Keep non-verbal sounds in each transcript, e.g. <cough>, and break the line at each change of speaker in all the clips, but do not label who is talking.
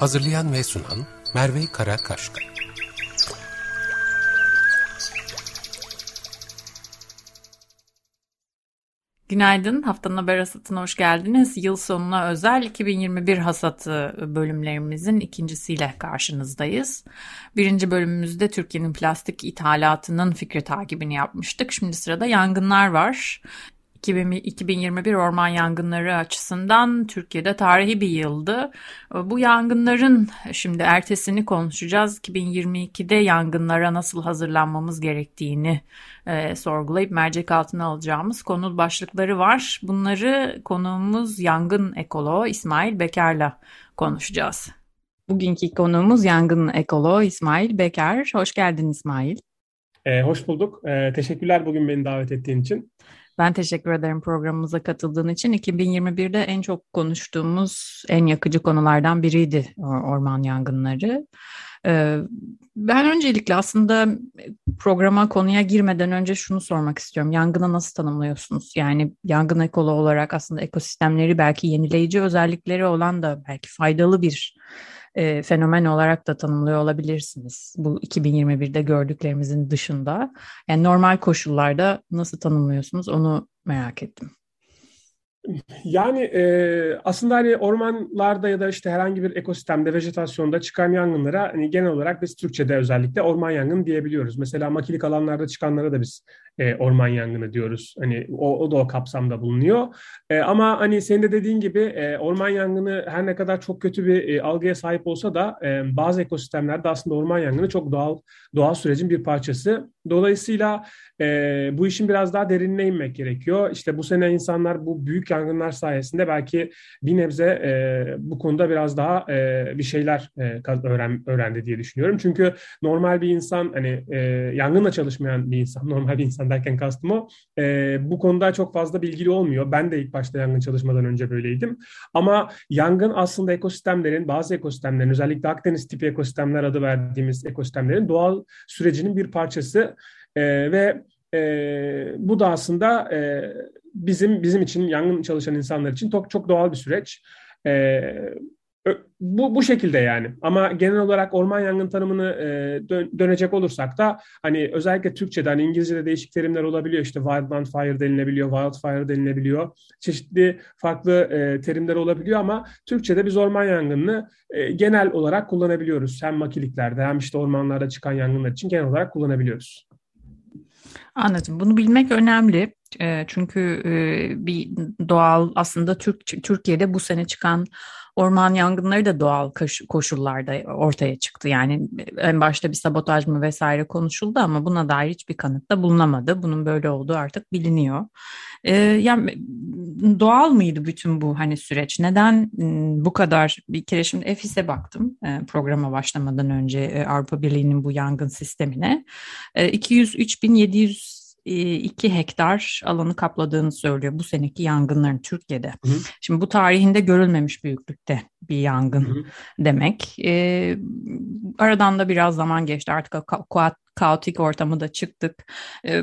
Hazırlayan ve sunan Merve Karakaşka.
Günaydın, haftanın haber hasatına hoş geldiniz. Yıl sonuna özel 2021 hasatı bölümlerimizin ikincisiyle karşınızdayız. Birinci bölümümüzde Türkiye'nin plastik ithalatının fikri takibini yapmıştık. Şimdi sırada yangınlar var. 2021 orman yangınları açısından Türkiye'de tarihi bir yıldı. Bu yangınların şimdi ertesini konuşacağız. 2022'de yangınlara nasıl hazırlanmamız gerektiğini e, sorgulayıp mercek altına alacağımız konu başlıkları var. Bunları konuğumuz yangın ekoloğu İsmail Beker'le konuşacağız. Bugünkü konuğumuz yangın ekoloğu İsmail Beker. Hoş geldin İsmail.
E, hoş bulduk. E, teşekkürler bugün beni davet ettiğin için.
Ben teşekkür ederim programımıza katıldığın için. 2021'de en çok konuştuğumuz en yakıcı konulardan biriydi orman yangınları. Ee, ben öncelikle aslında programa konuya girmeden önce şunu sormak istiyorum. Yangını nasıl tanımlıyorsunuz? Yani yangın ekolo olarak aslında ekosistemleri belki yenileyici özellikleri olan da belki faydalı bir e, fenomen olarak da tanımlıyor olabilirsiniz. Bu 2021'de gördüklerimizin dışında. Yani normal koşullarda nasıl tanımlıyorsunuz onu merak ettim.
Yani e, aslında hani ormanlarda ya da işte herhangi bir ekosistemde, vejetasyonda çıkan yangınlara hani genel olarak biz Türkçe'de özellikle orman yangını diyebiliyoruz. Mesela makilik alanlarda çıkanlara da biz e, orman yangını diyoruz. Hani o, o da o kapsamda bulunuyor. E, ama hani senin de dediğin gibi e, orman yangını her ne kadar çok kötü bir e, algıya sahip olsa da e, bazı ekosistemlerde aslında orman yangını çok doğal doğal sürecin bir parçası. Dolayısıyla e, bu işin biraz daha derinine inmek gerekiyor. İşte bu sene insanlar bu büyük yangınlar sayesinde belki bir nebze e, bu konuda biraz daha e, bir şeyler e, öğren, öğrendi diye düşünüyorum. Çünkü normal bir insan hani e, yangınla çalışmayan bir insan, <laughs> normal bir insan derken kastım o, e, bu konuda çok fazla bilgili olmuyor. Ben de ilk başta yangın çalışmadan önce böyleydim. Ama yangın aslında ekosistemlerin, bazı ekosistemlerin, özellikle Akdeniz tipi ekosistemler adı verdiğimiz ekosistemlerin doğal sürecinin bir parçası e, ve e, bu da aslında e, bizim bizim için yangın çalışan insanlar için çok çok doğal bir süreç. E, bu bu şekilde yani. Ama genel olarak orman yangın tanımını e, dön, dönecek olursak da hani özellikle Türkçe'de hani İngilizce'de değişik terimler olabiliyor. İşte wildland fire denilebiliyor, wildfire denilebiliyor. Çeşitli farklı e, terimler olabiliyor ama Türkçe'de biz orman yangınını e, genel olarak kullanabiliyoruz. Hem makiliklerde hem işte ormanlarda çıkan yangınlar için genel olarak kullanabiliyoruz.
Anladım. Bunu bilmek önemli. Çünkü bir doğal aslında Türk Türkiye'de bu sene çıkan orman yangınları da doğal koşullarda ortaya çıktı. Yani en başta bir sabotaj mı vesaire konuşuldu ama buna dair hiçbir kanıt da bulunamadı. Bunun böyle olduğu artık biliniyor. Yani doğal mıydı bütün bu hani süreç? Neden bu kadar bir kere şimdi EFİS'e baktım programa başlamadan önce Avrupa Birliği'nin bu yangın sistemine. 203.700 2 hektar alanı kapladığını söylüyor bu seneki yangınların Türkiye'de. Hı. Şimdi bu tarihinde görülmemiş büyüklükte bir yangın hı hı. demek. E, aradan da biraz zaman geçti artık ka- kaotik ortamı da çıktık. E,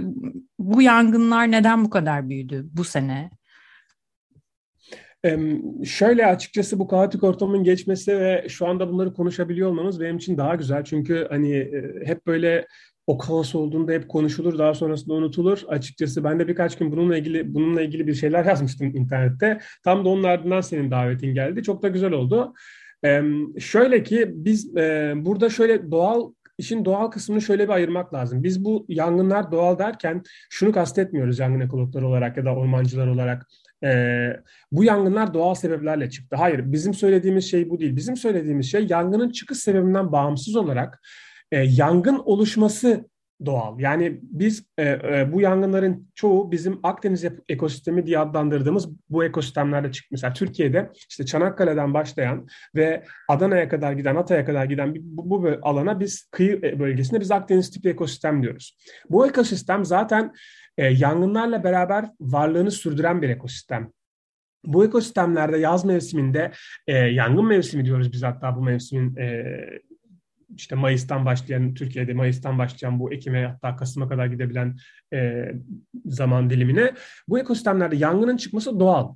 bu yangınlar neden bu kadar büyüdü bu sene?
şöyle açıkçası bu kaotik ortamın geçmesi ve şu anda bunları konuşabiliyor olmamız benim için daha güzel. Çünkü hani hep böyle o kaos olduğunda hep konuşulur daha sonrasında unutulur. Açıkçası ben de birkaç gün bununla ilgili bununla ilgili bir şeyler yazmıştım internette. Tam da onun ardından senin davetin geldi. Çok da güzel oldu. Ee, şöyle ki biz e, burada şöyle doğal işin doğal kısmını şöyle bir ayırmak lazım. Biz bu yangınlar doğal derken şunu kastetmiyoruz yangın ekologları olarak ya da ormancılar olarak. Ee, bu yangınlar doğal sebeplerle çıktı. Hayır, bizim söylediğimiz şey bu değil. Bizim söylediğimiz şey yangının çıkış sebebinden bağımsız olarak e, yangın oluşması doğal. Yani biz e, e, bu yangınların çoğu bizim Akdeniz ekosistemi diye adlandırdığımız bu ekosistemlerde çıktı. Mesela Türkiye'de işte Çanakkale'den başlayan ve Adana'ya kadar giden, Hatay'a kadar giden bu, bu alana biz kıyı e, bölgesinde biz Akdeniz tipi ekosistem diyoruz. Bu ekosistem zaten e, yangınlarla beraber varlığını sürdüren bir ekosistem. Bu ekosistemlerde yaz mevsiminde e, yangın mevsimi diyoruz biz hatta bu mevsimin e, işte Mayıs'tan başlayan Türkiye'de Mayıs'tan başlayan bu Ekim'e hatta Kasım'a kadar gidebilen e, zaman dilimine bu ekosistemlerde yangının çıkması doğal.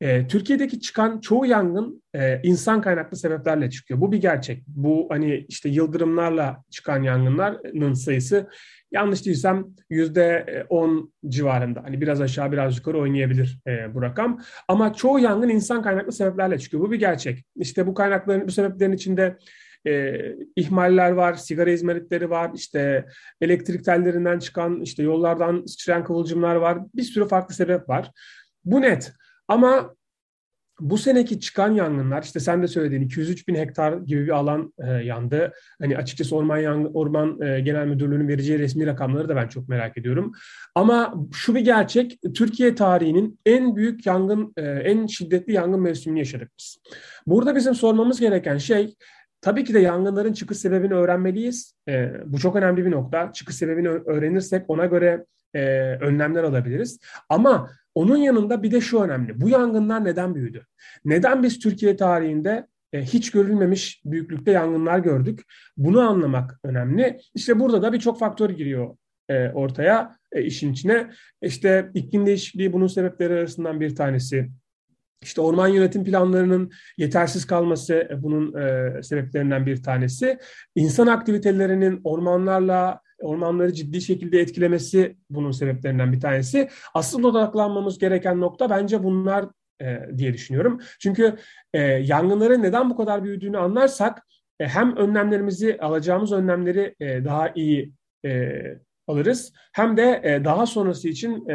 E, Türkiye'deki çıkan çoğu yangın e, insan kaynaklı sebeplerle çıkıyor. Bu bir gerçek. Bu hani işte yıldırımlarla çıkan yangınların sayısı yanlış değilsem yüzde on civarında. Hani biraz aşağı biraz yukarı oynayabilir e, bu rakam. Ama çoğu yangın insan kaynaklı sebeplerle çıkıyor. Bu bir gerçek. İşte bu kaynakların, bu sebeplerin içinde e, ihmaller var, sigara izmaritleri var, işte elektrik tellerinden çıkan, işte yollardan sıçrayan kıvılcımlar var. Bir sürü farklı sebep var. Bu net. Ama bu seneki çıkan yangınlar işte sen de söylediğin 203 bin hektar gibi bir alan e, yandı. Hani açıkçası Orman Yangın, Orman e, Genel Müdürlüğü'nün vereceği resmi rakamları da ben çok merak ediyorum. Ama şu bir gerçek Türkiye tarihinin en büyük yangın, e, en şiddetli yangın mevsimini yaşadık biz. Burada bizim sormamız gereken şey Tabii ki de yangınların çıkış sebebini öğrenmeliyiz. E, bu çok önemli bir nokta. Çıkış sebebini öğrenirsek ona göre e, önlemler alabiliriz. Ama onun yanında bir de şu önemli. Bu yangınlar neden büyüdü? Neden biz Türkiye tarihinde e, hiç görülmemiş büyüklükte yangınlar gördük? Bunu anlamak önemli. İşte burada da birçok faktör giriyor e, ortaya e, işin içine. İşte iklim değişikliği bunun sebepleri arasından bir tanesi. İşte orman yönetim planlarının yetersiz kalması e, bunun e, sebeplerinden bir tanesi. İnsan aktivitelerinin ormanlarla ormanları ciddi şekilde etkilemesi bunun sebeplerinden bir tanesi. Asıl odaklanmamız gereken nokta bence bunlar e, diye düşünüyorum. Çünkü e, yangınların neden bu kadar büyüdüğünü anlarsak e, hem önlemlerimizi alacağımız önlemleri e, daha iyi e, alırız. Hem de e, daha sonrası için e,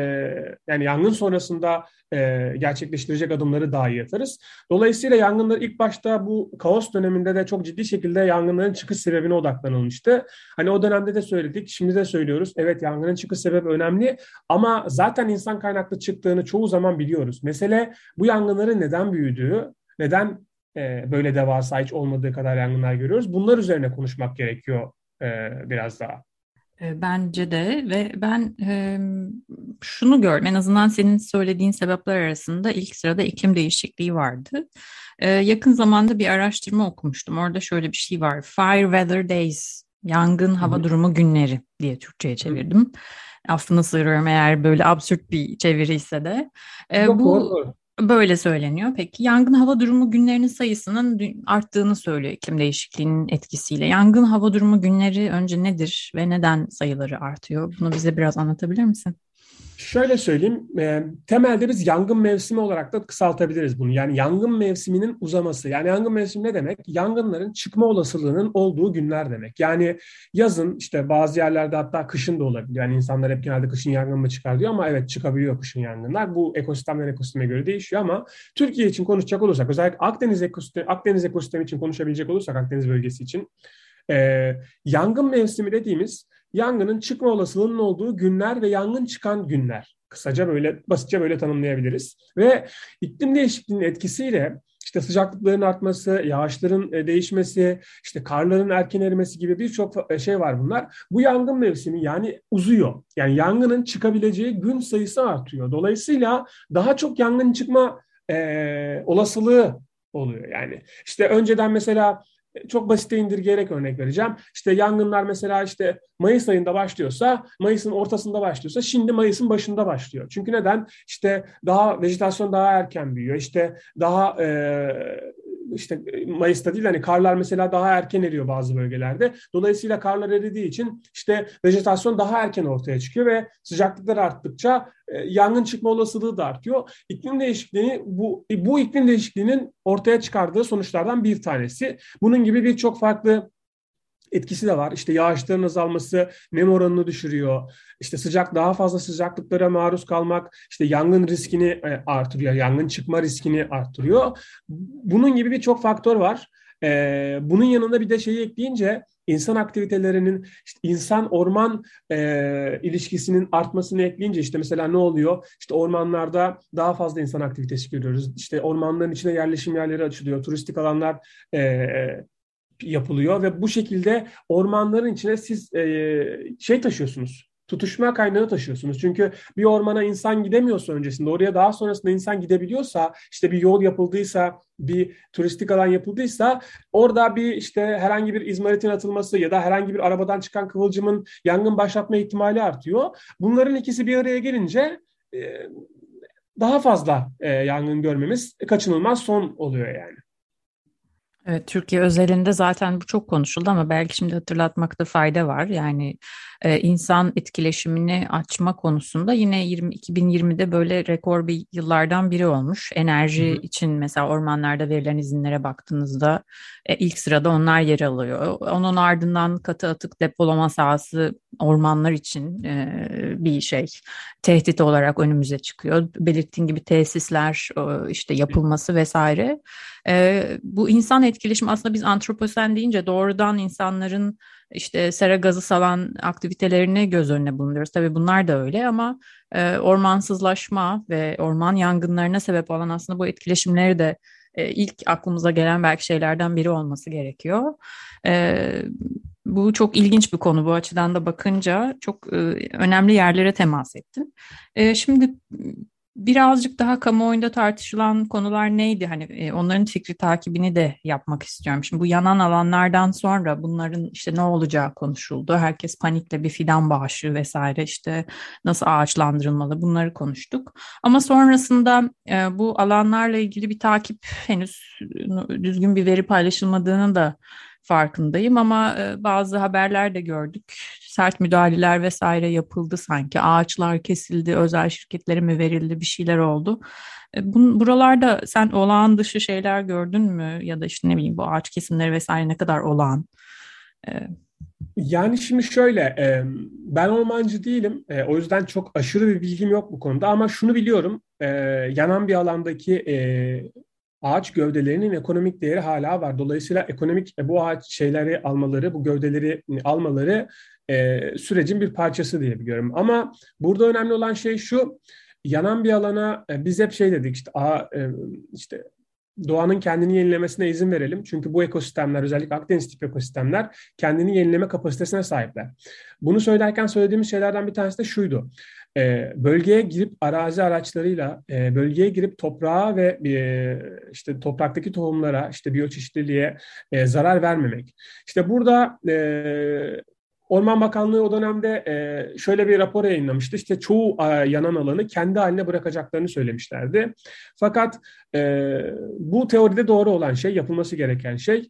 yani yangın sonrasında e, gerçekleştirecek adımları daha iyi atarız. Dolayısıyla yangınlar ilk başta bu kaos döneminde de çok ciddi şekilde yangınların çıkış sebebine odaklanılmıştı. Hani o dönemde de söyledik, şimdi de söylüyoruz. Evet yangının çıkış sebebi önemli ama zaten insan kaynaklı çıktığını çoğu zaman biliyoruz. Mesele bu yangınların neden büyüdüğü, neden e, böyle devasa hiç olmadığı kadar yangınlar görüyoruz. Bunlar üzerine konuşmak gerekiyor e, biraz daha.
Bence de ve ben e, şunu gördüm en azından senin söylediğin sebepler arasında ilk sırada iklim değişikliği vardı. E, yakın zamanda bir araştırma okumuştum. Orada şöyle bir şey var. Fire Weather Days, yangın hava Hı-hı. durumu günleri diye Türkçe'ye çevirdim. Hı-hı. Affını sığırıyorum eğer böyle absürt bir çeviriyse de. E, Yok, bu doğru. Böyle söyleniyor. Peki yangın hava durumu günlerinin sayısının arttığını söylüyor iklim değişikliğinin etkisiyle. Yangın hava durumu günleri önce nedir ve neden sayıları artıyor? Bunu bize biraz anlatabilir misin?
Şöyle söyleyeyim, e, temelde biz yangın mevsimi olarak da kısaltabiliriz bunu. Yani yangın mevsiminin uzaması. Yani yangın mevsimi ne demek? Yangınların çıkma olasılığının olduğu günler demek. Yani yazın işte bazı yerlerde hatta kışın da olabilir. Yani insanlar hep genelde kışın yangın mı çıkar diyor ama evet çıkabiliyor kışın yangınlar. Bu ekosistemden ekosisteme göre değişiyor ama Türkiye için konuşacak olursak özellikle Akdeniz ekosistemi, Akdeniz ekosistemi için konuşabilecek olursak Akdeniz bölgesi için e, yangın mevsimi dediğimiz yangının çıkma olasılığının olduğu günler ve yangın çıkan günler. Kısaca böyle basitçe böyle tanımlayabiliriz. Ve iklim değişikliğinin etkisiyle işte sıcaklıkların artması, yağışların e, değişmesi, işte karların erken erimesi gibi birçok e, şey var bunlar. Bu yangın mevsimi yani uzuyor. Yani yangının çıkabileceği gün sayısı artıyor. Dolayısıyla daha çok yangın çıkma e, olasılığı oluyor yani. İşte önceden mesela çok basite indirgeyerek örnek vereceğim. İşte yangınlar mesela işte Mayıs ayında başlıyorsa, Mayıs'ın ortasında başlıyorsa şimdi Mayıs'ın başında başlıyor. Çünkü neden? İşte daha vejetasyon daha erken büyüyor. İşte daha e, işte Mayıs'ta değil hani karlar mesela daha erken eriyor bazı bölgelerde. Dolayısıyla karlar eridiği için işte vejetasyon daha erken ortaya çıkıyor ve sıcaklıklar arttıkça e, yangın çıkma olasılığı da artıyor. İklim değişikliği bu bu iklim değişikliğinin ortaya çıkardığı sonuçlardan bir tanesi. Bunun gibi birçok farklı etkisi de var. İşte yağışların azalması nem oranını düşürüyor. İşte sıcak daha fazla sıcaklıklara maruz kalmak işte yangın riskini e, artırıyor. Yangın çıkma riskini artırıyor. Bunun gibi birçok faktör var. e, bunun yanında bir de şeyi ekleyince insan aktivitelerinin işte insan orman e, ilişkisinin artmasını ekleyince işte mesela ne oluyor? İşte ormanlarda daha fazla insan aktivitesi görüyoruz. İşte ormanların içine yerleşim yerleri açılıyor. Turistik alanlar e, yapılıyor ve bu şekilde ormanların içine siz e, şey taşıyorsunuz tutuşma kaynağı taşıyorsunuz. Çünkü bir ormana insan gidemiyorsa öncesinde oraya daha sonrasında insan gidebiliyorsa işte bir yol yapıldıysa bir turistik alan yapıldıysa orada bir işte herhangi bir izmaritin atılması ya da herhangi bir arabadan çıkan kıvılcımın yangın başlatma ihtimali artıyor. Bunların ikisi bir araya gelince e, daha fazla e, yangın görmemiz kaçınılmaz son oluyor yani.
Evet, Türkiye özelinde zaten bu çok konuşuldu ama belki şimdi hatırlatmakta fayda var. Yani e, insan etkileşimini açma konusunda yine 20, 2020'de böyle rekor bir yıllardan biri olmuş. Enerji hı hı. için mesela ormanlarda verilen izinlere baktığınızda e, ilk sırada onlar yer alıyor. Onun ardından katı atık depolama sahası ormanlar için e, bir şey tehdit olarak önümüze çıkıyor. Belirttiğim gibi tesisler e, işte yapılması vesaire. E, bu insan etkileşimi aslında biz antroposen deyince doğrudan insanların işte sera gazı salan aktivitelerini göz önüne bulunuyoruz. Tabii bunlar da öyle ama e, ormansızlaşma ve orman yangınlarına sebep olan aslında bu etkileşimleri de e, ilk aklımıza gelen belki şeylerden biri olması gerekiyor. E, bu çok ilginç bir konu bu açıdan da bakınca çok e, önemli yerlere temas ettin. E, şimdi birazcık daha kamuoyunda tartışılan konular neydi? Hani e, onların fikri takibini de yapmak istiyorum. Şimdi bu yanan alanlardan sonra bunların işte ne olacağı konuşuldu. Herkes panikle bir fidan bağışı vesaire işte nasıl ağaçlandırılmalı bunları konuştuk. Ama sonrasında e, bu alanlarla ilgili bir takip henüz düzgün bir veri paylaşılmadığını da farkındayım ama e, bazı haberler de gördük. Sert müdahaleler vesaire yapıldı sanki. Ağaçlar kesildi, özel şirketlere mi verildi bir şeyler oldu. E, bun, buralarda sen olağan dışı şeyler gördün mü? Ya da işte ne bileyim bu ağaç kesimleri vesaire ne kadar olağan?
E, yani şimdi şöyle, ben ormancı değilim. O yüzden çok aşırı bir bilgim yok bu konuda. Ama şunu biliyorum, yanan bir alandaki ağaç gövdelerinin ekonomik değeri hala var. Dolayısıyla ekonomik e, bu ağaç şeyleri almaları, bu gövdeleri almaları e, sürecin bir parçası diye biliyorum. Ama burada önemli olan şey şu, yanan bir alana e, biz hep şey dedik işte, a, e, işte doğanın kendini yenilemesine izin verelim. Çünkü bu ekosistemler özellikle Akdeniz tip ekosistemler kendini yenileme kapasitesine sahipler. Bunu söylerken söylediğimiz şeylerden bir tanesi de şuydu. E, bölgeye girip arazi araçlarıyla e, bölgeye girip toprağa ve e, işte topraktaki tohumlara, işte biyoçeşitliliğe e, zarar vermemek. İşte burada e, Orman Bakanlığı o dönemde e, şöyle bir rapor yayınlamıştı. İşte çoğu e, yanan alanı kendi haline bırakacaklarını söylemişlerdi. Fakat e, bu teoride doğru olan şey, yapılması gereken şey.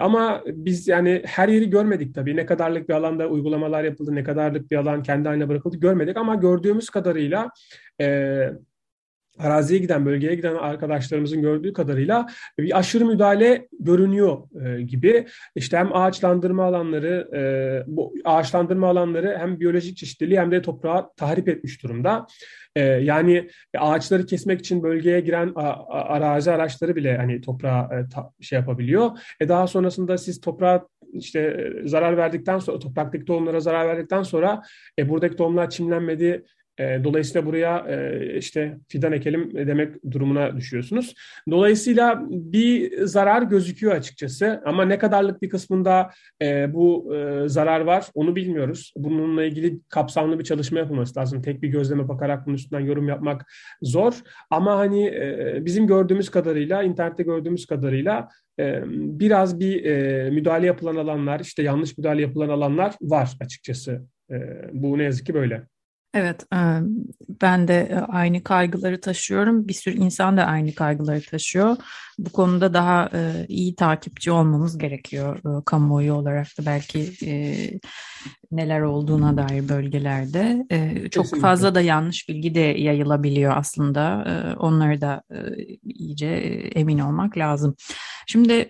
Ama biz yani her yeri görmedik tabii. Ne kadarlık bir alanda uygulamalar yapıldı, ne kadarlık bir alan kendi haline bırakıldı görmedik. Ama gördüğümüz kadarıyla... araziye giden, bölgeye giden arkadaşlarımızın gördüğü kadarıyla bir aşırı müdahale görünüyor e, gibi. İşte hem ağaçlandırma alanları, e, bu ağaçlandırma alanları hem biyolojik çeşitliliği hem de toprağı tahrip etmiş durumda. E, yani ağaçları kesmek için bölgeye giren a, a, arazi araçları bile hani toprağa e, ta, şey yapabiliyor. E daha sonrasında siz toprağa işte zarar verdikten sonra topraktaki tohumlara zarar verdikten sonra e, buradaki tohumlar çimlenmedi e, dolayısıyla buraya e, işte fidan ekelim demek durumuna düşüyorsunuz. Dolayısıyla bir zarar gözüküyor açıkçası ama ne kadarlık bir kısmında e, bu zarar var onu bilmiyoruz. Bununla ilgili kapsamlı bir çalışma yapılması lazım. Tek bir gözleme bakarak bunun üstünden yorum yapmak zor. Ama hani bizim gördüğümüz kadarıyla, internette gördüğümüz kadarıyla biraz bir müdahale yapılan alanlar, işte yanlış müdahale yapılan alanlar var açıkçası. Bu ne yazık ki böyle.
Evet, ben de aynı kaygıları taşıyorum. Bir sürü insan da aynı kaygıları taşıyor. Bu konuda daha iyi takipçi olmamız gerekiyor kamuoyu olarak da belki neler olduğuna dair bölgelerde. Çok Kesinlikle. fazla da yanlış bilgi de yayılabiliyor aslında. Onları da iyice emin olmak lazım. Şimdi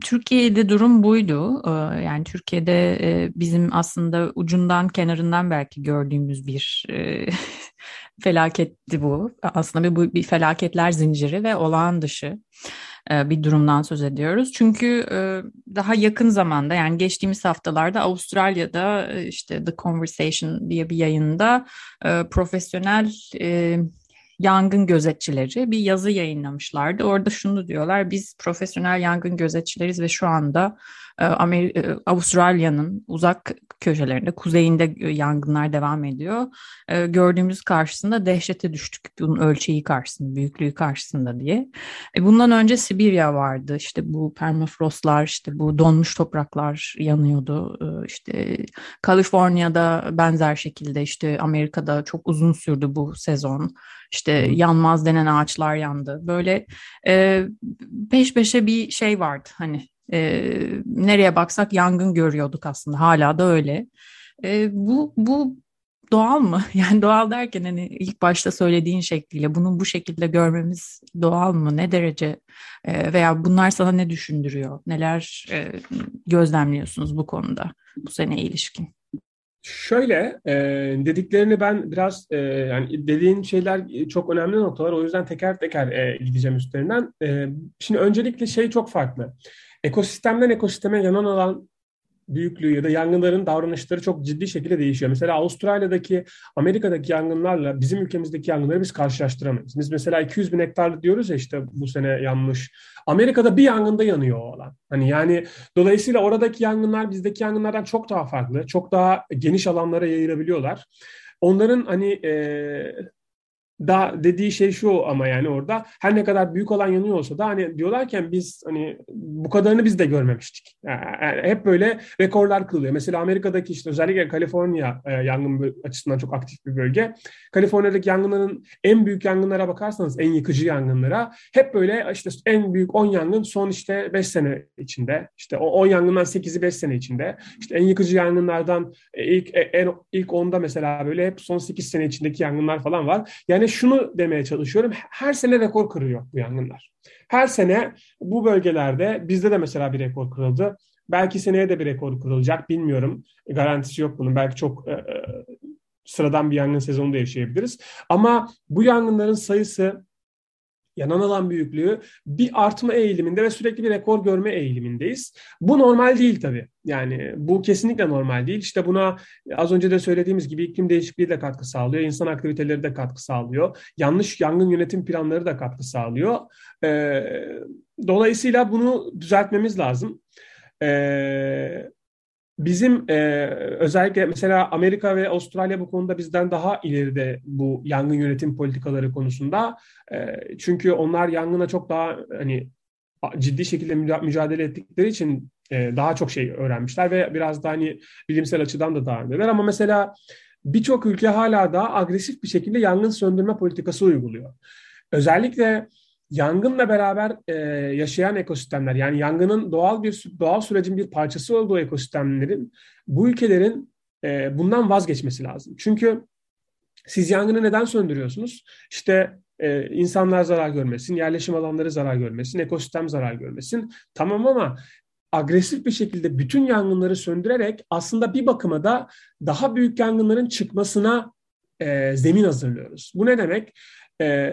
Türkiye'de durum buydu. Yani Türkiye'de bizim aslında ucundan kenarından belki gördüğümüz bir <laughs> felaketti bu. Aslında bir, bir felaketler zinciri ve olağan dışı. E, bir durumdan söz ediyoruz. Çünkü e, daha yakın zamanda yani geçtiğimiz haftalarda Avustralya'da e, işte The Conversation diye bir yayında profesyonel yangın gözetçileri bir yazı yayınlamışlardı. Orada şunu diyorlar, biz profesyonel yangın gözetçileriz ve şu anda Amer e, Avustralya'nın uzak köşelerinde, kuzeyinde yangınlar devam ediyor. E, gördüğümüz karşısında dehşete düştük bunun ölçeği karşısında, büyüklüğü karşısında diye. Bundan önce Sibirya vardı, işte bu permafrostlar, işte bu donmuş topraklar yanıyordu. İşte Kaliforniya'da benzer şekilde, işte Amerika'da çok uzun sürdü bu sezon. İşte yanmaz denen ağaçlar yandı. Böyle e, peş peşe bir şey vardı hani e, nereye baksak yangın görüyorduk aslında hala da öyle. E, bu bu doğal mı? <laughs> Yani doğal derken hani ilk başta söylediğin şekliyle bunu bu şekilde görmemiz doğal mı? Ne derece e, veya bunlar sana ne düşündürüyor? Neler e, gözlemliyorsunuz bu konuda bu sene ilişkin?
Şöyle e, dediklerini ben biraz e, yani dediğin şeyler çok önemli noktalar o yüzden teker teker e, gideceğim üstlerinden. E, şimdi öncelikle şey çok farklı. Ekosistemden ekosisteme yanan alan büyüklüğü ya da yangınların davranışları çok ciddi şekilde değişiyor. Mesela Avustralya'daki, Amerika'daki yangınlarla bizim ülkemizdeki yangınları biz karşılaştıramayız. Biz mesela 200 bin hektarlık diyoruz ya işte bu sene yanmış. Amerika'da bir yangında yanıyor o alan. Hani yani dolayısıyla oradaki yangınlar bizdeki yangınlardan çok daha farklı. Çok daha geniş alanlara yayılabiliyorlar. Onların hani e, da dediği şey şu ama yani orada her ne kadar büyük olan yanıyor olsa da hani diyorlarken biz hani bu kadarını biz de görmemiştik. Yani hep böyle rekorlar kılıyor. Mesela Amerika'daki işte özellikle Kaliforniya e, yangın açısından çok aktif bir bölge. Kaliforniya'daki yangınların en büyük yangınlara bakarsanız en yıkıcı yangınlara hep böyle işte en büyük 10 yangın son işte 5 sene içinde. işte o 10 yangından 8'i 5 sene içinde. İşte en yıkıcı yangınlardan e, ilk e, en ilk 10'da mesela böyle hep son 8 sene içindeki yangınlar falan var. Yani şunu demeye çalışıyorum. Her sene rekor kırıyor bu yangınlar. Her sene bu bölgelerde bizde de mesela bir rekor kırıldı. Belki seneye de bir rekor kırılacak bilmiyorum. Garantisi yok bunun. Belki çok e, e sıradan bir yangın sezonu da yaşayabiliriz. Ama bu yangınların sayısı yanan alan büyüklüğü bir artma eğiliminde ve sürekli bir rekor görme eğilimindeyiz. Bu normal değil tabii. Yani bu kesinlikle normal değil. İşte buna az önce de söylediğimiz gibi iklim değişikliği de katkı sağlıyor. İnsan aktiviteleri de katkı sağlıyor. Yanlış yangın yönetim planları da katkı sağlıyor. Ee, dolayısıyla bunu düzeltmemiz lazım. Ee, Bizim e, özellikle mesela Amerika ve Avustralya bu konuda bizden daha ileride bu yangın yönetim politikaları konusunda. E, çünkü onlar yangına çok daha hani ciddi şekilde mücadele ettikleri için e, daha çok şey öğrenmişler ve biraz da hani bilimsel açıdan da daha öndeler. Ama mesela birçok ülke hala da agresif bir şekilde yangın söndürme politikası uyguluyor. Özellikle yangınla beraber e, yaşayan ekosistemler yani yangının doğal bir doğal sürecin bir parçası olduğu ekosistemlerin bu ülkelerin e, bundan vazgeçmesi lazım. Çünkü siz yangını neden söndürüyorsunuz? İşte e, insanlar zarar görmesin, yerleşim alanları zarar görmesin, ekosistem zarar görmesin. Tamam ama agresif bir şekilde bütün yangınları söndürerek aslında bir bakıma da daha büyük yangınların çıkmasına e, zemin hazırlıyoruz. Bu ne demek? E,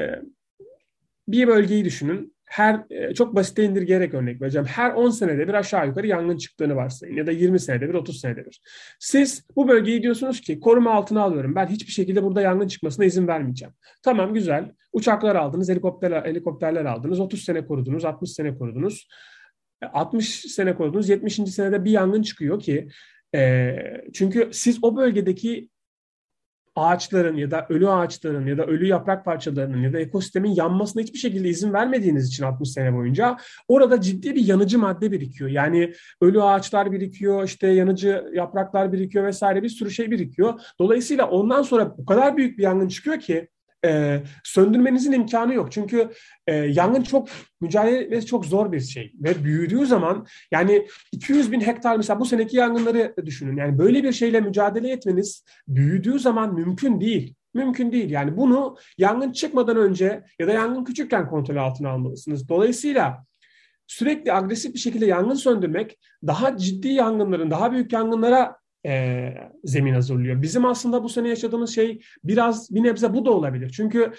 bir bölgeyi düşünün. Her e, çok basite indirgeyerek örnek vereceğim. Her 10 senede bir aşağı yukarı yangın çıktığını varsayın ya da 20 senede bir 30 senede bir. Siz bu bölgeyi diyorsunuz ki koruma altına alıyorum. Ben hiçbir şekilde burada yangın çıkmasına izin vermeyeceğim. Tamam güzel. Uçaklar aldınız, helikopterler, helikopterler aldınız. 30 sene korudunuz, 60 sene korudunuz. 60 e, sene korudunuz. 70. senede bir yangın çıkıyor ki e, çünkü siz o bölgedeki ağaçların ya da ölü ağaçların ya da ölü yaprak parçalarının ya da ekosistemin yanmasına hiçbir şekilde izin vermediğiniz için 60 sene boyunca orada ciddi bir yanıcı madde birikiyor. Yani ölü ağaçlar birikiyor, işte yanıcı yapraklar birikiyor vesaire bir sürü şey birikiyor. Dolayısıyla ondan sonra o kadar büyük bir yangın çıkıyor ki e, söndürmenizin imkanı yok. Çünkü e, yangın çok mücadele etmesi çok zor bir şey ve büyüdüğü zaman yani 200 bin hektar mesela bu seneki yangınları düşünün. Yani böyle bir şeyle mücadele etmeniz büyüdüğü zaman mümkün değil. Mümkün değil. Yani bunu yangın çıkmadan önce ya da yangın küçükken kontrol altına almalısınız. Dolayısıyla sürekli agresif bir şekilde yangın söndürmek daha ciddi yangınların, daha büyük yangınlara e, zemin hazırlıyor. Bizim aslında bu sene yaşadığımız şey biraz bir nebze bu da olabilir. Çünkü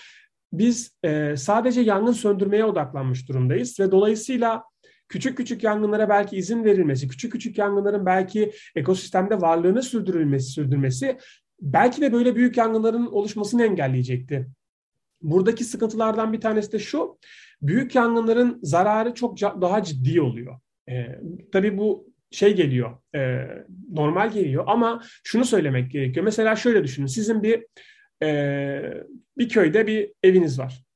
biz e, sadece yangın söndürmeye odaklanmış durumdayız ve dolayısıyla küçük küçük yangınlara belki izin verilmesi, küçük küçük yangınların belki ekosistemde varlığını sürdürülmesi, sürdürmesi belki de böyle büyük yangınların oluşmasını engelleyecekti. Buradaki sıkıntılardan bir tanesi de şu, büyük yangınların zararı çok daha ciddi oluyor. Ee, tabii bu şey geliyor, e, normal geliyor ama şunu söylemek gerekiyor. Mesela şöyle düşünün, sizin bir e, bir köyde bir eviniz var.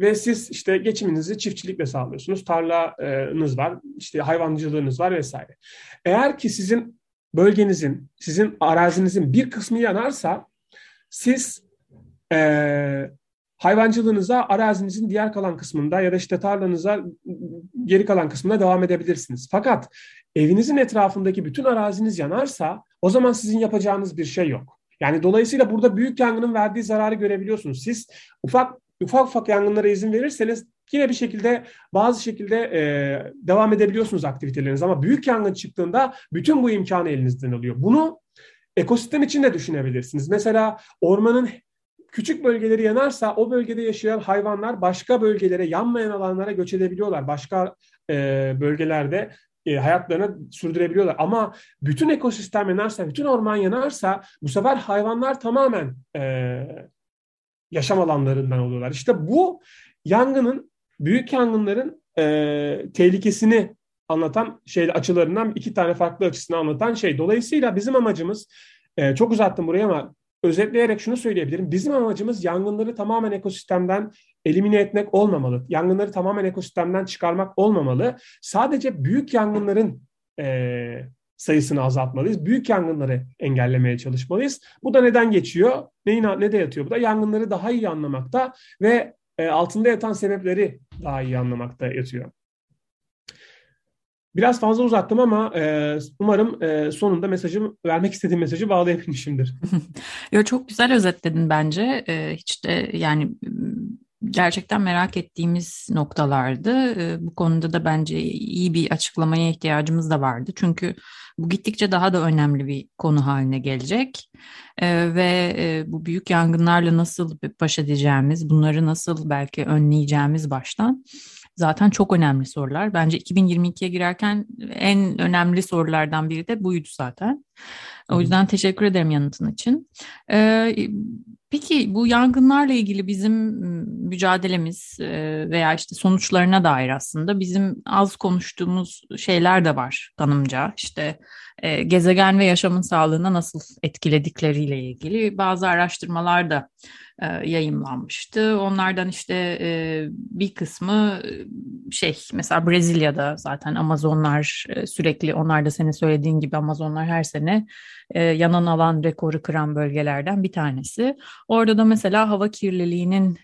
Ve siz işte geçiminizi çiftçilikle sağlıyorsunuz. Tarlanız var, işte hayvancılığınız var vesaire. Eğer ki sizin bölgenizin, sizin arazinizin bir kısmı yanarsa siz e, hayvancılığınıza arazinizin diğer kalan kısmında ya da işte tarlanıza geri kalan kısmında devam edebilirsiniz. Fakat evinizin etrafındaki bütün araziniz yanarsa o zaman sizin yapacağınız bir şey yok. Yani dolayısıyla burada büyük yangının verdiği zararı görebiliyorsunuz. Siz ufak ufak ufak yangınlara izin verirseniz yine bir şekilde bazı şekilde e, devam edebiliyorsunuz aktiviteleriniz ama büyük yangın çıktığında bütün bu imkanı elinizden alıyor. Bunu ekosistem için de düşünebilirsiniz. Mesela ormanın küçük bölgeleri yanarsa o bölgede yaşayan hayvanlar başka bölgelere yanmayan alanlara göç edebiliyorlar. Başka e, bölgelerde e, hayatlarını sürdürebiliyorlar. Ama bütün ekosistem yanarsa, bütün orman yanarsa bu sefer hayvanlar tamamen e, yaşam alanlarından oluyorlar. İşte bu yangının, büyük yangınların e, tehlikesini anlatan şey açılarından iki tane farklı açısını anlatan şey. Dolayısıyla bizim amacımız e, çok uzattım buraya ama özetleyerek şunu söyleyebilirim. Bizim amacımız yangınları tamamen ekosistemden elimine etmek olmamalı. Yangınları tamamen ekosistemden çıkarmak olmamalı. Sadece büyük yangınların e, sayısını azaltmalıyız. Büyük yangınları engellemeye çalışmalıyız. Bu da neden geçiyor? Neyin, ne de yatıyor? Bu da yangınları daha iyi anlamakta ve e, altında yatan sebepleri daha iyi anlamakta yatıyor. Biraz fazla uzattım ama e, umarım e, sonunda mesajım vermek istediğim mesajı bağlayabilmişimdir. <laughs>
Yo, çok güzel özetledin bence. E, hiç de yani gerçekten merak ettiğimiz noktalardı. E, bu konuda da bence iyi bir açıklamaya ihtiyacımız da vardı. Çünkü bu gittikçe daha da önemli bir konu haline gelecek. E, ve e, bu büyük yangınlarla nasıl baş edeceğimiz, bunları nasıl belki önleyeceğimiz baştan zaten çok önemli sorular. Bence 2022'ye girerken en önemli sorulardan biri de buydu zaten. O yüzden teşekkür ederim yanıtın için. Ee, peki bu yangınlarla ilgili bizim mücadelemiz veya işte sonuçlarına dair aslında bizim az konuştuğumuz şeyler de var kanımca. İşte gezegen ve yaşamın sağlığına nasıl etkiledikleriyle ilgili bazı araştırmalar da e, yayımlanmıştı. Onlardan işte e, bir kısmı e, şey mesela Brezilya'da zaten Amazonlar sürekli onlar da senin söylediğin gibi Amazonlar her sene yanan alan rekoru kıran bölgelerden bir tanesi. Orada da mesela hava kirliliğinin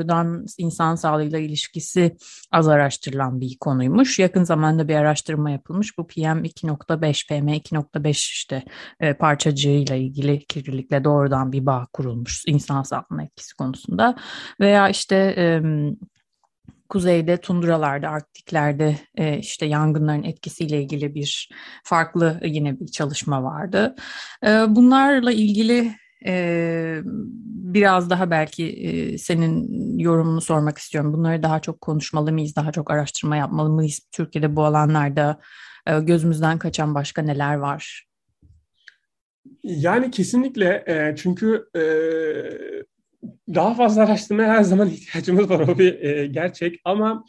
doğrudan insan sağlığıyla ilişkisi az araştırılan bir konuymuş. Yakın zamanda bir araştırma yapılmış. Bu PM2.5, PM2.5 işte parçacığıyla ilgili kirlilikle doğrudan bir bağ kurulmuş insan sağlığı azaltma etkisi konusunda veya işte e, kuzeyde tundralarda, arktiklerde e, işte yangınların etkisiyle ilgili bir farklı yine bir çalışma vardı. E, bunlarla ilgili biraz daha belki senin yorumunu sormak istiyorum. Bunları daha çok konuşmalı mıyız, daha çok araştırma yapmalı mıyız? Türkiye'de bu alanlarda gözümüzden kaçan başka neler var?
Yani kesinlikle çünkü daha fazla araştırmaya her zaman ihtiyacımız var o bir gerçek ama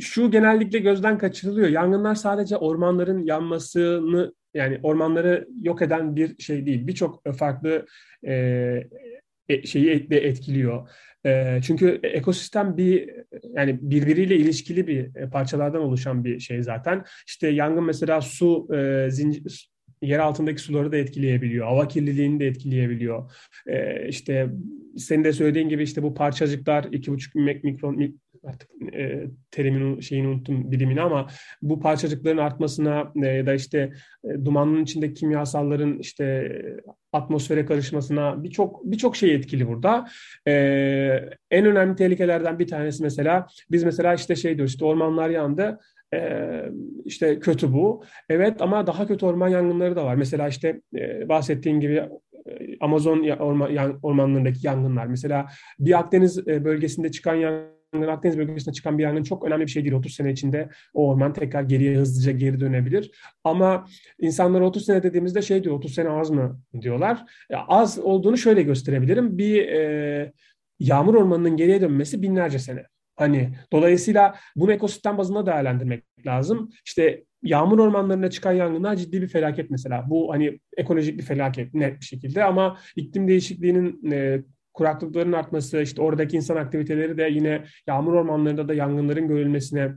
şu genellikle gözden kaçırılıyor. Yangınlar sadece ormanların yanmasını yani ormanları yok eden bir şey değil. Birçok farklı e, e şeyi de etkiliyor. E, çünkü ekosistem bir yani birbiriyle ilişkili bir parçalardan oluşan bir şey zaten. İşte yangın mesela su e, zincir yer altındaki suları da etkileyebiliyor. Hava kirliliğini de etkileyebiliyor. Ee, işte senin de söylediğin gibi işte bu parçacıklar 2,5 mikron artık e, terimin şeyini unuttum bilimini ama bu parçacıkların artmasına e, ya da işte e, dumanın içindeki kimyasalların işte atmosfere karışmasına birçok birçok şey etkili burada. E, en önemli tehlikelerden bir tanesi mesela biz mesela işte şey diyoruz işte ormanlar yandı ee, işte kötü bu. Evet ama daha kötü orman yangınları da var. Mesela işte e, bahsettiğim gibi Amazon ormanlarındaki yangınlar. Mesela bir Akdeniz bölgesinde çıkan yangın, Akdeniz bölgesinde çıkan bir yangın çok önemli bir şey değil. 30 sene içinde o orman tekrar geriye hızlıca geri dönebilir. Ama insanlar 30 sene dediğimizde şey diyor, 30 sene az mı diyorlar. Az olduğunu şöyle gösterebilirim. Bir e, yağmur ormanının geriye dönmesi binlerce sene. Hani dolayısıyla bunu ekosistem bazında değerlendirmek lazım. İşte yağmur ormanlarına çıkan yangınlar ciddi bir felaket mesela. Bu hani ekolojik bir felaket net bir şekilde ama iklim değişikliğinin e, kuraklıkların artması, işte oradaki insan aktiviteleri de yine yağmur ormanlarında da yangınların görülmesine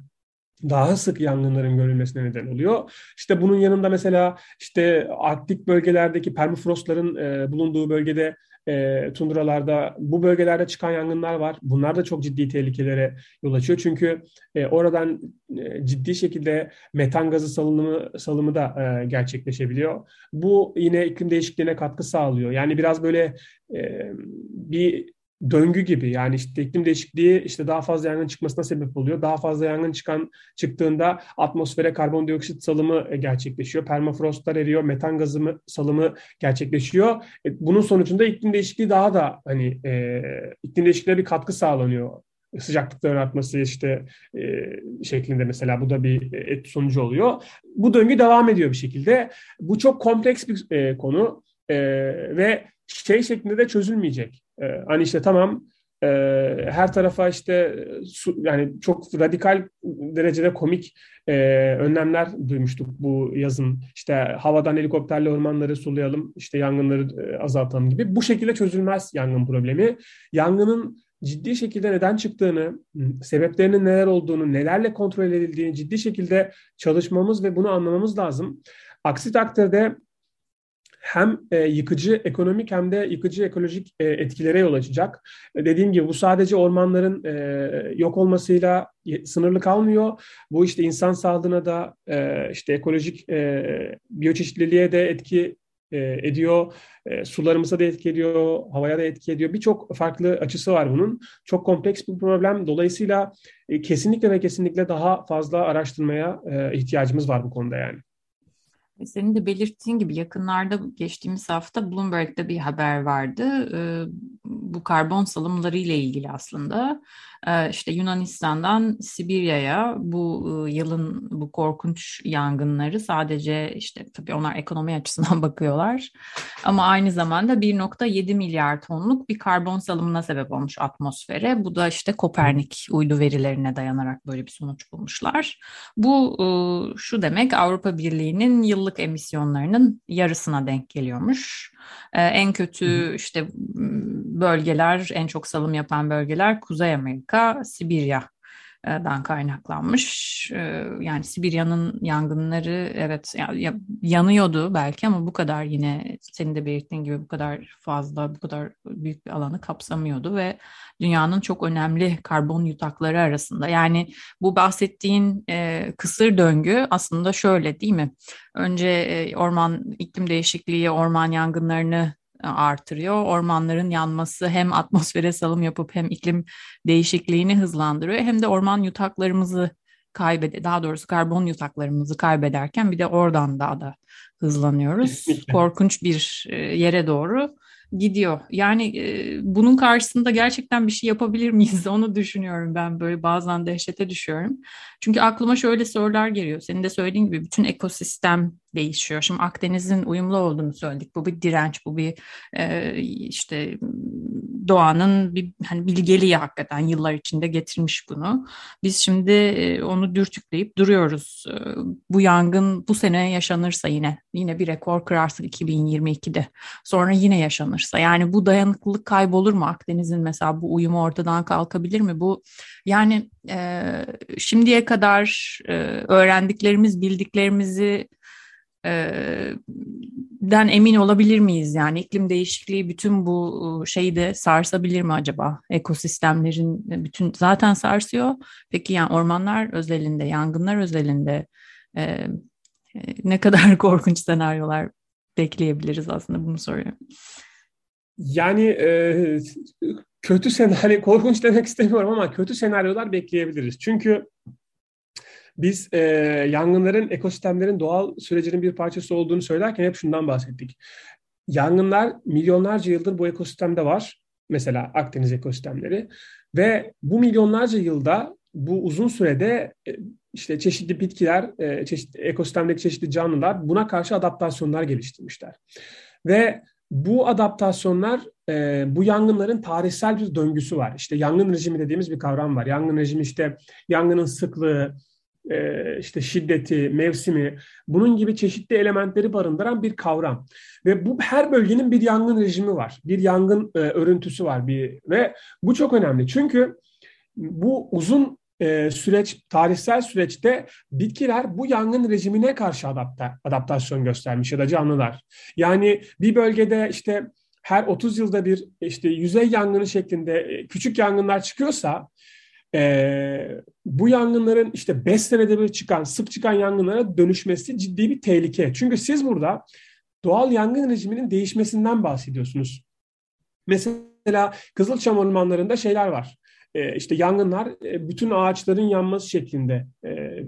daha sık yangınların görülmesine neden oluyor. İşte bunun yanında mesela işte Arktik bölgelerdeki permafrostların e, bulunduğu bölgede e, tundralarda bu bölgelerde çıkan yangınlar var. Bunlar da çok ciddi tehlikelere yol açıyor. Çünkü e, oradan e, ciddi şekilde metan gazı salınımı salımı da e, gerçekleşebiliyor. Bu yine iklim değişikliğine katkı sağlıyor. Yani biraz böyle e, bir döngü gibi yani işte iklim değişikliği işte daha fazla yangın çıkmasına sebep oluyor. Daha fazla yangın çıkan çıktığında atmosfere karbondioksit salımı e, gerçekleşiyor. Permafrostlar eriyor, metan gazı salımı gerçekleşiyor. E, bunun sonucunda iklim değişikliği daha da hani e, iklim değişikliğine bir katkı sağlanıyor. Sıcaklıkların artması işte e, şeklinde mesela bu da bir et sonucu oluyor. Bu döngü devam ediyor bir şekilde. Bu çok kompleks bir e, konu e, ve şey şeklinde de çözülmeyecek. E, hani işte tamam e, her tarafa işte su, yani çok radikal derecede komik e, önlemler duymuştuk bu yazın. İşte havadan helikopterle ormanları sulayalım, işte yangınları e, azaltalım gibi. Bu şekilde çözülmez yangın problemi. Yangının ciddi şekilde neden çıktığını, sebeplerinin neler olduğunu, nelerle kontrol edildiğini ciddi şekilde çalışmamız ve bunu anlamamız lazım. Aksi takdirde hem e, yıkıcı ekonomik hem de yıkıcı ekolojik e, etkilere yol açacak. E, dediğim gibi bu sadece ormanların e, yok olmasıyla sınırlı kalmıyor. Bu işte insan sağlığına da e, işte ekolojik e, biyoçeşitliliğe de etki e, ediyor. E, sularımıza da etki ediyor, havaya da etki ediyor. Birçok farklı açısı var bunun. Çok kompleks bir problem. Dolayısıyla e, kesinlikle ve kesinlikle daha fazla araştırmaya e, ihtiyacımız var bu konuda yani.
Senin de belirttiğin gibi yakınlarda geçtiğimiz hafta Bloomberg'de bir haber vardı. Bu karbon salımları ile ilgili aslında. İşte Yunanistan'dan Sibirya'ya bu yılın bu korkunç yangınları sadece işte tabii onlar ekonomi <laughs> açısından bakıyorlar. Ama aynı zamanda 1.7 milyar tonluk bir karbon salımına sebep olmuş atmosfere. Bu da işte Kopernik uydu verilerine dayanarak böyle bir sonuç bulmuşlar. Bu şu demek Avrupa Birliği'nin yıl yıllık emisyonlarının yarısına denk geliyormuş. Ee, en kötü işte bölgeler, en çok salım yapan bölgeler Kuzey Amerika, Sibirya dan kaynaklanmış. Yani Sibirya'nın yangınları evet yanıyordu belki ama bu kadar yine senin de belirttiğin gibi bu kadar fazla, bu kadar büyük bir alanı kapsamıyordu ve dünyanın çok önemli karbon yutakları arasında. Yani bu bahsettiğin kısır döngü aslında şöyle değil mi? Önce orman iklim değişikliği, orman yangınlarını artırıyor. Ormanların yanması hem atmosfere salım yapıp hem iklim değişikliğini hızlandırıyor hem de orman yutaklarımızı kaybede daha doğrusu karbon yutaklarımızı kaybederken bir de oradan daha da hızlanıyoruz. Korkunç bir e, yere doğru gidiyor. Yani e, bunun karşısında gerçekten bir şey yapabilir miyiz <laughs> onu düşünüyorum ben böyle bazen dehşete düşüyorum. Çünkü aklıma şöyle sorular geliyor. Senin de söylediğin gibi bütün ekosistem değişiyor. Şimdi Akdeniz'in uyumlu olduğunu söyledik. Bu bir direnç, bu bir e, işte doğanın bir hani bilgeliği hakikaten yıllar içinde getirmiş bunu. Biz şimdi e, onu dürtükleyip duruyoruz. E, bu yangın bu sene yaşanırsa yine yine bir rekor kırarsın 2022'de. Sonra yine yaşanırsa yani bu dayanıklılık kaybolur mu Akdeniz'in mesela bu uyumu ortadan kalkabilir mi? Bu yani e, şimdiye kadar e, öğrendiklerimiz, bildiklerimizi den emin olabilir miyiz? Yani iklim değişikliği bütün bu şeyi de sarsabilir mi acaba? Ekosistemlerin bütün zaten sarsıyor. Peki yani ormanlar özelinde, yangınlar özelinde e, ne kadar <laughs> korkunç senaryolar bekleyebiliriz aslında bunu soruyorum.
Yani e, kötü senaryo, korkunç demek istemiyorum ama kötü senaryolar bekleyebiliriz. Çünkü biz e, yangınların ekosistemlerin doğal sürecinin bir parçası olduğunu söylerken hep şundan bahsettik. yangınlar milyonlarca yıldır bu ekosistemde var. Mesela Akdeniz ekosistemleri ve bu milyonlarca yılda bu uzun sürede e, işte çeşitli bitkiler, e, çeşitli ekosistemdeki çeşitli canlılar buna karşı adaptasyonlar geliştirmişler. Ve bu adaptasyonlar, e, bu yangınların tarihsel bir döngüsü var. İşte yangın rejimi dediğimiz bir kavram var. Yangın rejimi işte yangının sıklığı, işte şiddeti, mevsimi, bunun gibi çeşitli elementleri barındıran bir kavram. Ve bu her bölgenin bir yangın rejimi var, bir yangın e, örüntüsü var bir ve bu çok önemli çünkü bu uzun e, süreç, tarihsel süreçte bitkiler bu yangın rejimine karşı adapta, adaptasyon göstermiş ya da canlılar. Yani bir bölgede işte her 30 yılda bir işte yüzey yangını şeklinde küçük yangınlar çıkıyorsa e, bu yangınların işte 5 senede bir çıkan, sık çıkan yangınlara dönüşmesi ciddi bir tehlike. Çünkü siz burada doğal yangın rejiminin değişmesinden bahsediyorsunuz. Mesela Kızılçam ormanlarında şeyler var. E, işte yangınlar e, bütün ağaçların yanması şeklinde e,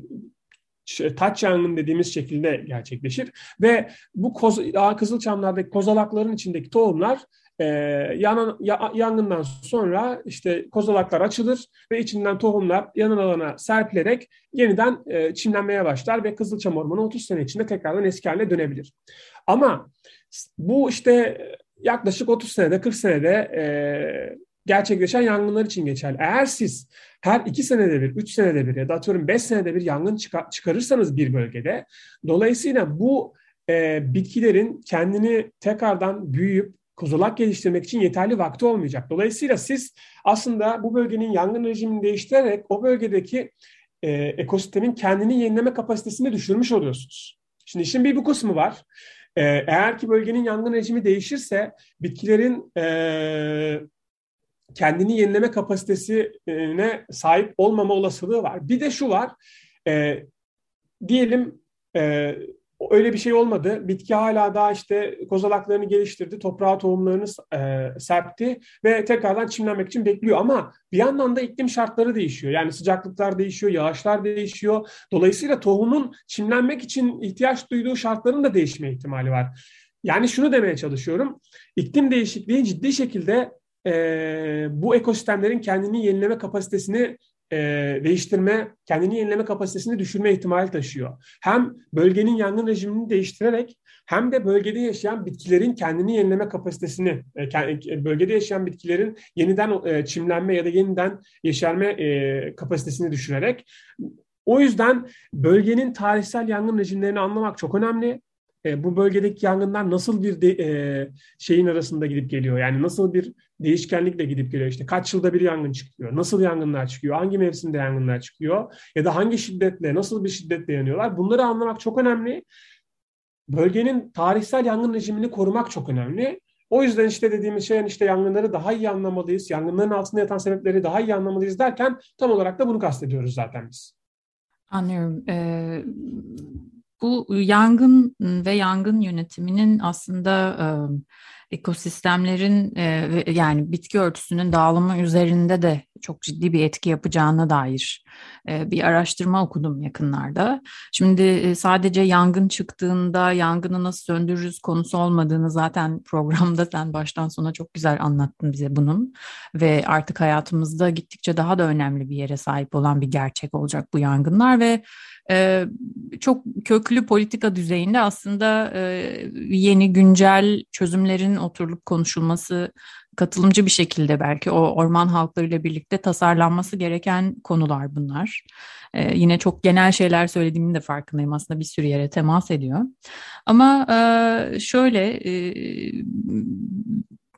taç yangın dediğimiz şekilde gerçekleşir ve bu koz, Kızılçamlardaki kozalakların içindeki tohumlar e, yanan, ya, yangından sonra işte kozalaklar açılır ve içinden tohumlar yanan alana serpilerek yeniden e, çimlenmeye başlar ve Kızılçam Ormanı 30 sene içinde tekrardan eski haline dönebilir. Ama bu işte yaklaşık 30 senede 40 senede e, gerçekleşen yangınlar için geçerli. Eğer siz her 2 senede bir, 3 senede bir ya da atıyorum 5 senede bir yangın çıkar, çıkarırsanız bir bölgede dolayısıyla bu e, bitkilerin kendini tekrardan büyüyüp kozalak geliştirmek için yeterli vakti olmayacak. Dolayısıyla siz aslında bu bölgenin yangın rejimini değiştirerek o bölgedeki e, ekosistemin kendini yenileme kapasitesini düşürmüş oluyorsunuz. Şimdi işin bir bu kısmı var. E, eğer ki bölgenin yangın rejimi değişirse bitkilerin e, kendini yenileme kapasitesine sahip olmama olasılığı var. Bir de şu var, e, diyelim e, öyle bir şey olmadı. Bitki hala daha işte kozalaklarını geliştirdi, toprağa tohumlarını e, serpti ve tekrardan çimlenmek için bekliyor. Ama bir yandan da iklim şartları değişiyor. Yani sıcaklıklar değişiyor, yağışlar değişiyor. Dolayısıyla tohumun çimlenmek için ihtiyaç duyduğu şartların da değişme ihtimali var. Yani şunu demeye çalışıyorum. İklim değişikliği ciddi şekilde e, bu ekosistemlerin kendini yenileme kapasitesini e, değiştirme, kendini yenileme kapasitesini düşürme ihtimali taşıyor. Hem bölgenin yangın rejimini değiştirerek hem de bölgede yaşayan bitkilerin kendini yenileme kapasitesini, e, bölgede yaşayan bitkilerin yeniden e, çimlenme ya da yeniden yeşerme e, kapasitesini düşürerek o yüzden bölgenin tarihsel yangın rejimlerini anlamak çok önemli e, bu bölgedeki yangınlar nasıl bir e, şeyin arasında gidip geliyor? Yani nasıl bir değişkenlikle gidip geliyor? İşte kaç yılda bir yangın çıkıyor? Nasıl yangınlar çıkıyor? Hangi mevsimde yangınlar çıkıyor? Ya da hangi şiddetle, nasıl bir şiddetle yanıyorlar? Bunları anlamak çok önemli. Bölgenin tarihsel yangın rejimini korumak çok önemli. O yüzden işte dediğimiz şey işte yangınları daha iyi anlamalıyız, yangınların altında yatan sebepleri daha iyi anlamalıyız derken tam olarak da bunu kastediyoruz zaten biz.
Anlıyorum. Ee, bu yangın ve yangın yönetiminin aslında e, ekosistemlerin e, yani bitki örtüsünün dağılımı üzerinde de çok ciddi bir etki yapacağına dair e, bir araştırma okudum yakınlarda. Şimdi e, sadece yangın çıktığında yangını nasıl söndürürüz konusu olmadığını zaten <laughs> programda sen baştan sona çok güzel anlattın bize bunun ve artık hayatımızda gittikçe daha da önemli bir yere sahip olan bir gerçek olacak bu yangınlar ve e, çok köklü politika düzeyinde aslında e, yeni güncel çözümlerin oturulup konuşulması katılımcı bir şekilde belki o orman halklarıyla birlikte tasarlanması gereken konular bunlar. Ee, yine çok genel şeyler söylediğimin de farkındayım aslında bir sürü yere temas ediyor. Ama e, şöyle e,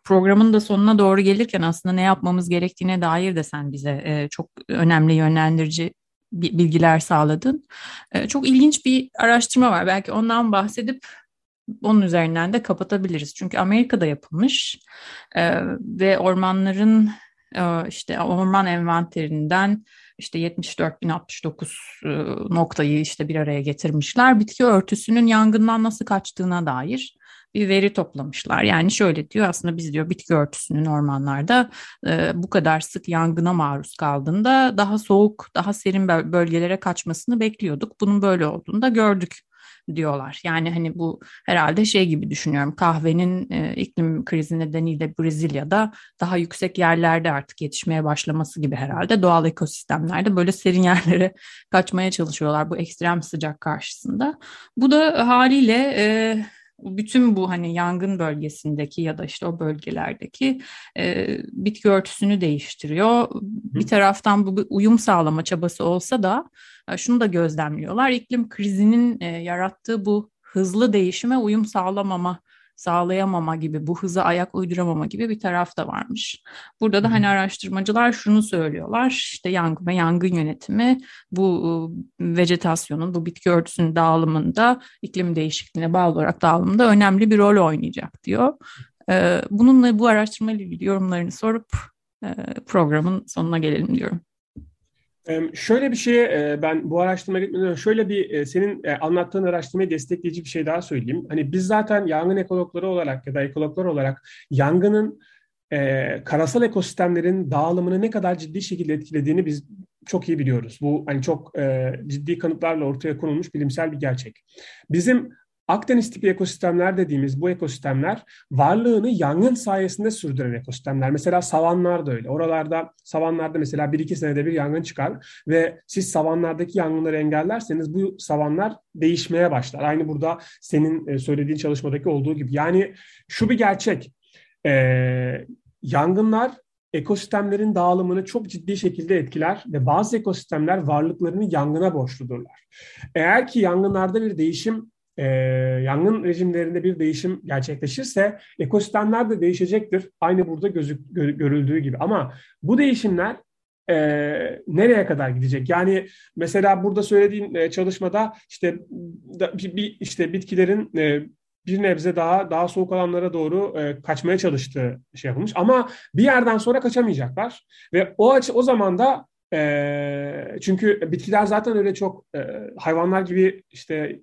programın da sonuna doğru gelirken aslında ne yapmamız gerektiğine dair de sen bize e, çok önemli yönlendirici bilgiler sağladın. E, çok ilginç bir araştırma var. Belki ondan bahsedip onun üzerinden de kapatabiliriz. Çünkü Amerika'da yapılmış e, ve ormanların e, işte orman envanterinden işte 74.069 e, noktayı işte bir araya getirmişler. Bitki örtüsünün yangından nasıl kaçtığına dair bir veri toplamışlar. Yani şöyle diyor aslında biz diyor bitki örtüsünün ormanlarda e, bu kadar sık yangına maruz kaldığında daha soğuk, daha serin bölgelere kaçmasını bekliyorduk. Bunun böyle olduğunu da gördük diyorlar. Yani hani bu herhalde şey gibi düşünüyorum. Kahvenin e, iklim krizi nedeniyle Brezilya'da daha yüksek yerlerde artık yetişmeye başlaması gibi herhalde doğal ekosistemlerde böyle serin <laughs> yerlere kaçmaya çalışıyorlar bu ekstrem sıcak karşısında. Bu da haliyle e, bütün bu hani yangın bölgesindeki ya da işte o bölgelerdeki e, bitki örtüsünü değiştiriyor. Bir taraftan bu bir uyum sağlama çabası olsa da şunu da gözlemliyorlar. İklim krizinin e, yarattığı bu hızlı değişime uyum sağlamama sağlayamama gibi, bu hıza ayak uyduramama gibi bir taraf da varmış. Burada da hani araştırmacılar şunu söylüyorlar, işte yangın ve yangın yönetimi bu ıı, vejetasyonun, bu bitki örtüsünün dağılımında, iklim değişikliğine bağlı olarak dağılımında önemli bir rol oynayacak diyor. Bununla bu araştırma ile ilgili yorumlarını sorup programın sonuna gelelim diyorum.
Şöyle bir şeye ben bu araştırma gitmeden şöyle bir senin anlattığın araştırmayı destekleyici bir şey daha söyleyeyim. Hani biz zaten yangın ekologları olarak ya da ekologlar olarak yangının e, karasal ekosistemlerin dağılımını ne kadar ciddi şekilde etkilediğini biz çok iyi biliyoruz. Bu hani çok e, ciddi kanıtlarla ortaya konulmuş bilimsel bir gerçek. Bizim Akdeniz tipi ekosistemler dediğimiz bu ekosistemler varlığını yangın sayesinde sürdüren ekosistemler. Mesela savanlar da öyle. Oralarda savanlarda mesela bir iki senede bir yangın çıkar ve siz savanlardaki yangınları engellerseniz bu savanlar değişmeye başlar. Aynı burada senin e, söylediğin çalışmadaki olduğu gibi. Yani şu bir gerçek. Ee, yangınlar ekosistemlerin dağılımını çok ciddi şekilde etkiler ve bazı ekosistemler varlıklarını yangına borçludurlar. Eğer ki yangınlarda bir değişim e, yangın rejimlerinde bir değişim gerçekleşirse ekosistemler de değişecektir. Aynı burada gözük, gö, görüldüğü gibi. Ama bu değişimler e, nereye kadar gidecek? Yani mesela burada söylediğim e, çalışmada işte da, bir, bir işte bitkilerin e, bir nebze daha daha soğuk alanlara doğru e, kaçmaya çalıştığı şey yapılmış. Ama bir yerden sonra kaçamayacaklar ve o açı o zaman da e, çünkü bitkiler zaten öyle çok e, hayvanlar gibi işte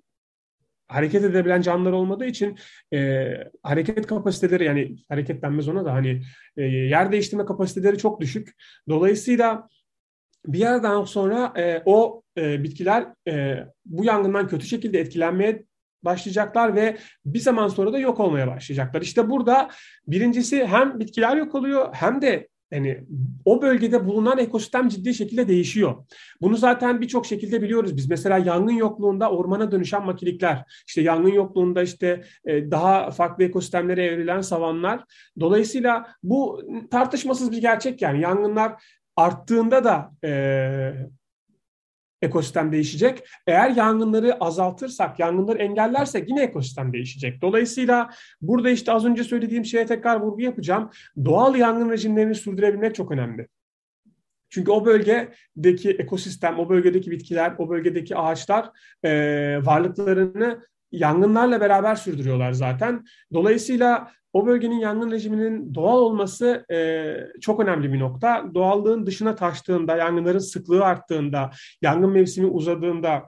hareket edebilen canlılar olmadığı için e, hareket kapasiteleri yani hareket denmez ona da hani e, yer değiştirme kapasiteleri çok düşük. Dolayısıyla bir yerden sonra e, o e, bitkiler e, bu yangından kötü şekilde etkilenmeye başlayacaklar ve bir zaman sonra da yok olmaya başlayacaklar. İşte burada birincisi hem bitkiler yok oluyor hem de yani o bölgede bulunan ekosistem ciddi şekilde değişiyor. Bunu zaten birçok şekilde biliyoruz biz. Mesela yangın yokluğunda ormana dönüşen makilikler, işte yangın yokluğunda işte e, daha farklı ekosistemlere evrilen savanlar. Dolayısıyla bu tartışmasız bir gerçek yani. Yangınlar arttığında da e, ekosistem değişecek. Eğer yangınları azaltırsak, yangınları engellersek yine ekosistem değişecek. Dolayısıyla burada işte az önce söylediğim şeye tekrar vurgu yapacağım. Doğal yangın rejimlerini sürdürebilmek çok önemli. Çünkü o bölgedeki ekosistem, o bölgedeki bitkiler, o bölgedeki ağaçlar e, varlıklarını yangınlarla beraber sürdürüyorlar zaten. Dolayısıyla o bölgenin yangın rejiminin doğal olması e, çok önemli bir nokta. Doğallığın dışına taştığında, yangınların sıklığı arttığında, yangın mevsimi uzadığında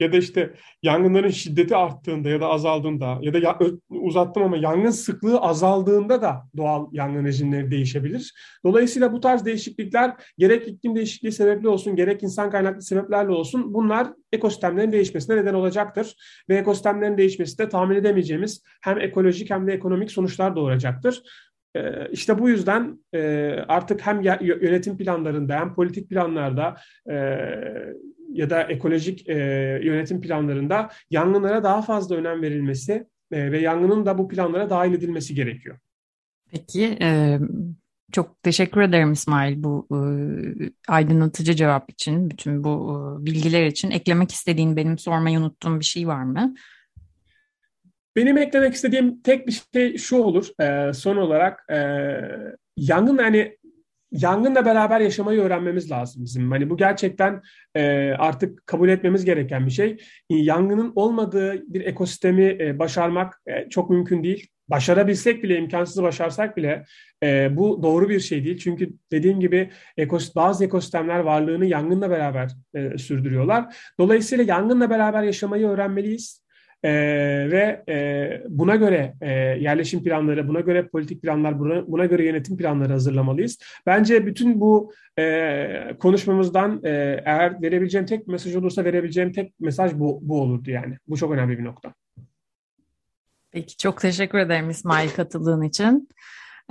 ya da işte yangınların şiddeti arttığında ya da azaldığında ya da ya, uzattım ama yangın sıklığı azaldığında da doğal yangın rejimleri değişebilir. Dolayısıyla bu tarz değişiklikler gerek iklim değişikliği sebepli olsun gerek insan kaynaklı sebeplerle olsun bunlar ekosistemlerin değişmesine neden olacaktır. Ve ekosistemlerin değişmesi de tahmin edemeyeceğimiz hem ekolojik hem de ekonomik sonuçlar doğuracaktır. Ee, işte bu yüzden e, artık hem yönetim planlarında hem politik planlarda e, ya da ekolojik e, yönetim planlarında yangınlara daha fazla önem verilmesi ve yangının da bu planlara dahil edilmesi gerekiyor.
Peki, çok teşekkür ederim İsmail bu aydınlatıcı cevap için, bütün bu bilgiler için. Eklemek istediğin, benim sormayı unuttuğum bir şey var mı?
Benim eklemek istediğim tek bir şey şu olur e, son olarak e, yangın yani yangınla beraber yaşamayı öğrenmemiz lazım bizim. Hani bu gerçekten e, artık kabul etmemiz gereken bir şey. Yangının olmadığı bir ekosistemi e, başarmak e, çok mümkün değil. Başarabilsek bile, imkansızı başarsak bile e, bu doğru bir şey değil. Çünkü dediğim gibi ekos bazı ekosistemler varlığını yangınla beraber e, sürdürüyorlar. Dolayısıyla yangınla beraber yaşamayı öğrenmeliyiz e, ve e, buna göre e, yerleşim planları, buna göre politik planlar, buna, buna göre yönetim planları hazırlamalıyız. Bence bütün bu e, konuşmamızdan e, eğer verebileceğim tek mesaj olursa verebileceğim tek mesaj bu, bu olurdu yani. Bu çok önemli bir nokta.
Peki çok teşekkür ederim İsmail katıldığın için.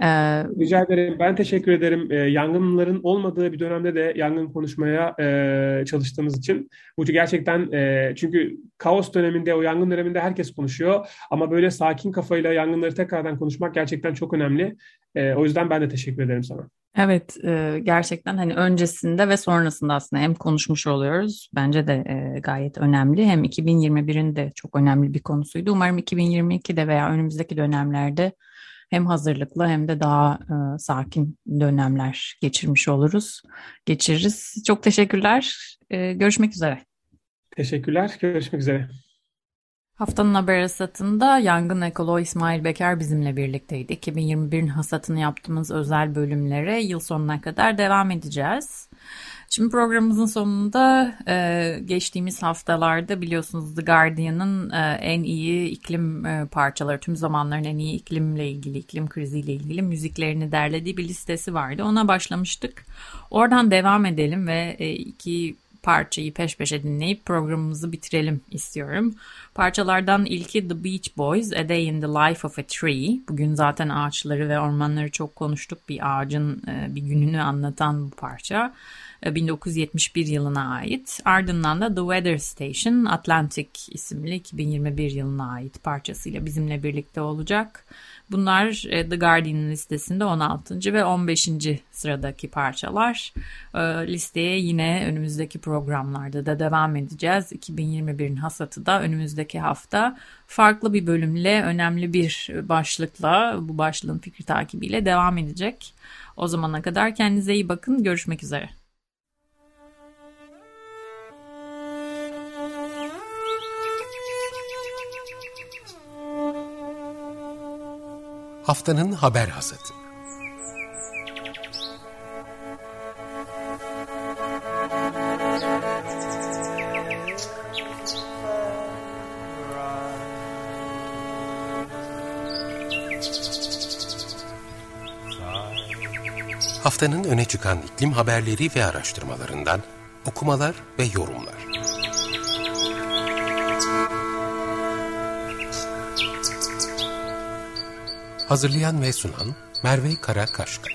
Ee, Rica ederim. Ben teşekkür ederim. Ee, yangınların olmadığı bir dönemde de yangın konuşmaya e, çalıştığımız için. Bu gerçekten e, çünkü kaos döneminde, o yangın döneminde herkes konuşuyor. Ama böyle sakin kafayla yangınları tekrardan konuşmak gerçekten çok önemli. E, o yüzden ben de teşekkür ederim sana.
Evet, e, gerçekten hani öncesinde ve sonrasında aslında hem konuşmuş oluyoruz. Bence de e, gayet önemli. Hem 2021'in de çok önemli bir konusuydu. Umarım 2022'de veya önümüzdeki dönemlerde hem hazırlıklı hem de daha e, sakin dönemler geçirmiş oluruz, geçiririz. Çok teşekkürler. E, görüşmek üzere.
Teşekkürler. Görüşmek üzere.
Haftanın haber hasatında yangın ekoloğu İsmail Beker bizimle birlikteydi. 2021'in hasatını yaptığımız özel bölümlere yıl sonuna kadar devam edeceğiz. Şimdi programımızın sonunda e, geçtiğimiz haftalarda biliyorsunuz The Guardian'ın e, en iyi iklim e, parçaları, tüm zamanların en iyi iklimle ilgili, iklim kriziyle ilgili müziklerini derlediği bir listesi vardı. Ona başlamıştık. Oradan devam edelim ve iki parçayı peş peşe dinleyip programımızı bitirelim istiyorum. Parçalardan ilki The Beach Boys, A Day in the Life of a Tree. Bugün zaten ağaçları ve ormanları çok konuştuk. Bir ağacın e, bir gününü anlatan bu parça. 1971 e, yılına ait. Ardından da The Weather Station Atlantic isimli 2021 yılına ait parçasıyla bizimle birlikte olacak. Bunlar e, The Guardian listesinde 16. ve 15. sıradaki parçalar. Listeye yine önümüzdeki programlarda da devam edeceğiz. 2021'in hasatı da önümüzdeki hafta farklı bir bölümle, önemli bir başlıkla, bu başlığın fikri takibiyle devam edecek. O zamana kadar kendinize iyi bakın. Görüşmek üzere.
Haftanın haber hasatı. Haftanın öne çıkan iklim haberleri ve araştırmalarından okumalar ve yorumlar. Hazırlayan ve sunan Merve Karakaşka